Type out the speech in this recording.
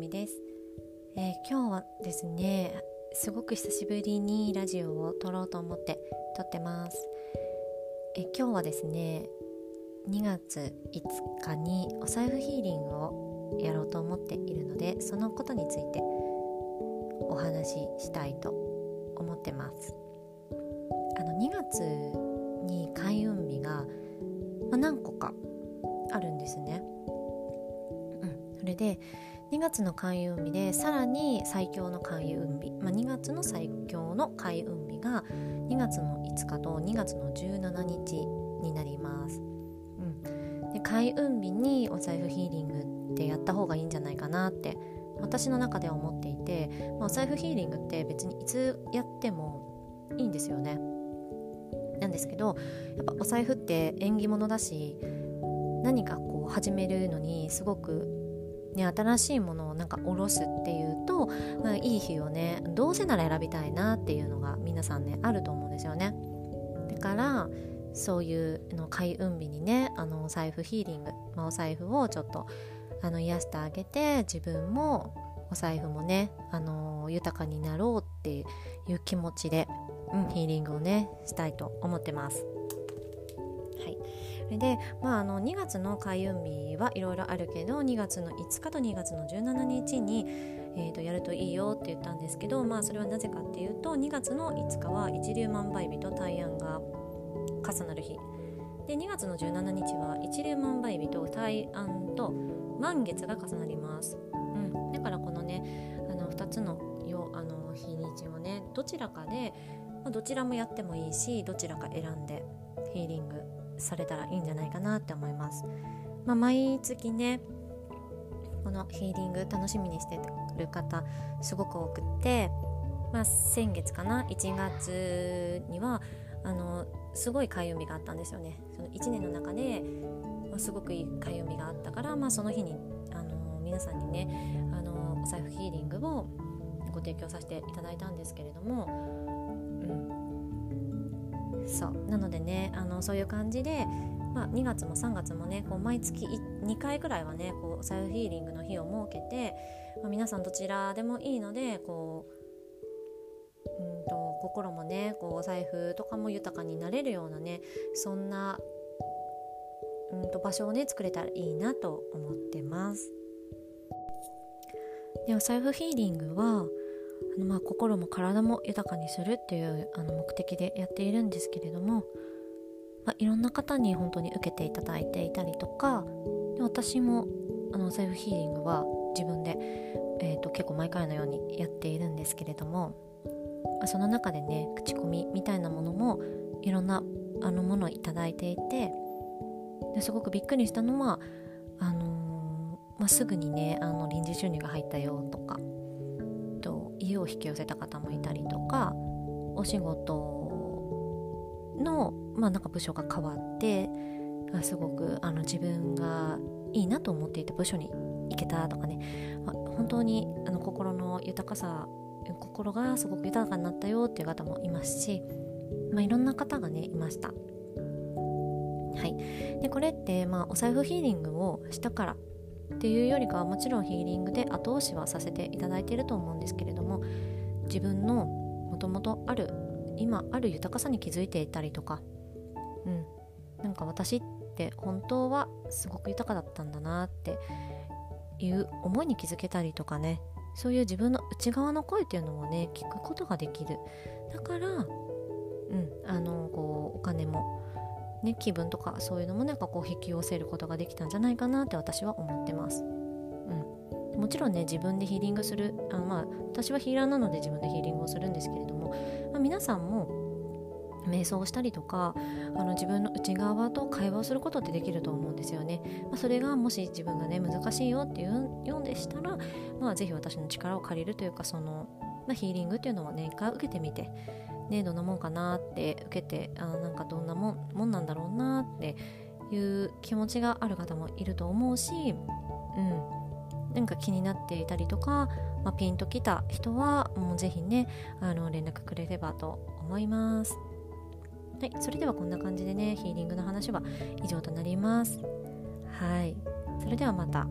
みです、えー、今日はですねすごく久しぶりにラジオを撮ろうと思って撮ってます、えー、今日はですね2月5日にお財布ヒーリングをやろうと思っているのでそのことについてお話ししたいと思ってます。あの2月に開運日が、まあ、何個かあるんですね。うん。それで2月の開運日でさらに最強の開運日、まあ、2月の最強の開運日が2月の5日と2月の17日になります、うん、で開運日にお財布ヒーリングってやった方がいいんじゃないかなって私の中では思っていて、まあ、お財布ヒーリングって別にいつやってもいいんですよね。なんですけどやっぱお財布って縁起物だし何かこう始めるのにすごくね、新しいものをなんか下ろすっていうと、まあ、いい日をねどうせなら選びたいなっていうのが皆さんねあると思うんですよね。だからそういうの開運日にねあのお財布ヒーリング、まあ、お財布をちょっとあの癒してあげて自分もお財布もね、あの豊かになろうっていう気持ちで、うん、ヒーリングをねしたいと思ってます。で、まあ、あの2月の開運日はいろいろあるけど2月の5日と2月の17日に、えー、とやるといいよって言ったんですけど、まあ、それはなぜかっていうと2月の5日は一粒万倍日と大安が重なる日。で2月の17日は一粒万倍日と大安と満月が重なります、うん、だからこのねあの2つのよあの日にちをねどちらかで、まあ、どちらもやってもいいしどちらか選んでヒーリング。されたらいいんじゃないかなって思います。まあ、毎月ねこのヒーリング楽しみにしてる方すごく多くって、まあ、先月かな1月にはあのすごい開運日があったんですよねその1年の中で、ま、すごくいい開運日があったから、まあ、その日にあの皆さんにねあのお財布ヒーリングをご提供させていただいたんですけれども、うん、そうなのでねあのそういう感じで、まあ、2月も3月もねこう毎月2回くらいはねこうお財布ヒーリングの日を設けて、まあ、皆さんどちらでもいいのでこううんと心もねこうお財布とかも豊かになれるようなねそんなうんと場所をね作れたらいいなと思ってます。でお財布ヒーリングはまあ心も体も豊かにするっていうあの目的でやっているんですけれども、まあ、いろんな方に本当に受けていただいていたりとかで私もあのセルフヒーリングは自分で、えーと、結構毎回のようにやっているんですけれども、まあ、その中でね口コミみたいなものもいろんなあのものをいただいていてですごくびっくりしたのはあのー、まあ、すぐにねあの臨時収入が入ったよとか家を引き寄せた方もいたりとかお仕事の、まあ、なんか部署が変わってすごくあの自分がいいなと思っていた部署に行けたとかね、まあ、本当にあの心の豊かさ心がすごく豊かになったよっていう方もいますし、まあ、いろんな方がねいました。はい、でこれって、まあ、お財布ヒーリングをしたからっていうよりかはもちろんヒーリングで後押しはさせていただいていると思うんですけれども自分のもともとある今ある豊かさに気づいていたりとかうんなんか私って本当はすごく豊かだったんだなっていう思いに気づけたりとかねそういう自分の内側の声っていうのもね聞くことができる。だからね、気分とかそういうのもなんかこう引き寄せることができたんじゃないかなって私は思ってます。うん、もちろんね自分でヒーリングするあまあ私はヒーラーなので自分でヒーリングをするんですけれども、まあ、皆さんも瞑想したりとかあの自分の内側と会話をすることってできると思うんですよね。まあ、それがもし自分がね難しいよっていうようでしたら、まあ、ぜひ私の力を借りるというかその、まあ、ヒーリングっていうのはね一回受けてみてねどんなもんかなって受けてあなんかどんなもんもんなんだろうなっていう気持ちがある方もいると思うし、うん、なんか気になっていたりとか、まあ、ピンときた人はもうぜひねあの連絡くれればと思います。はい、それではこんな感じでねヒーリングの話は以上となります。はい、それではまた。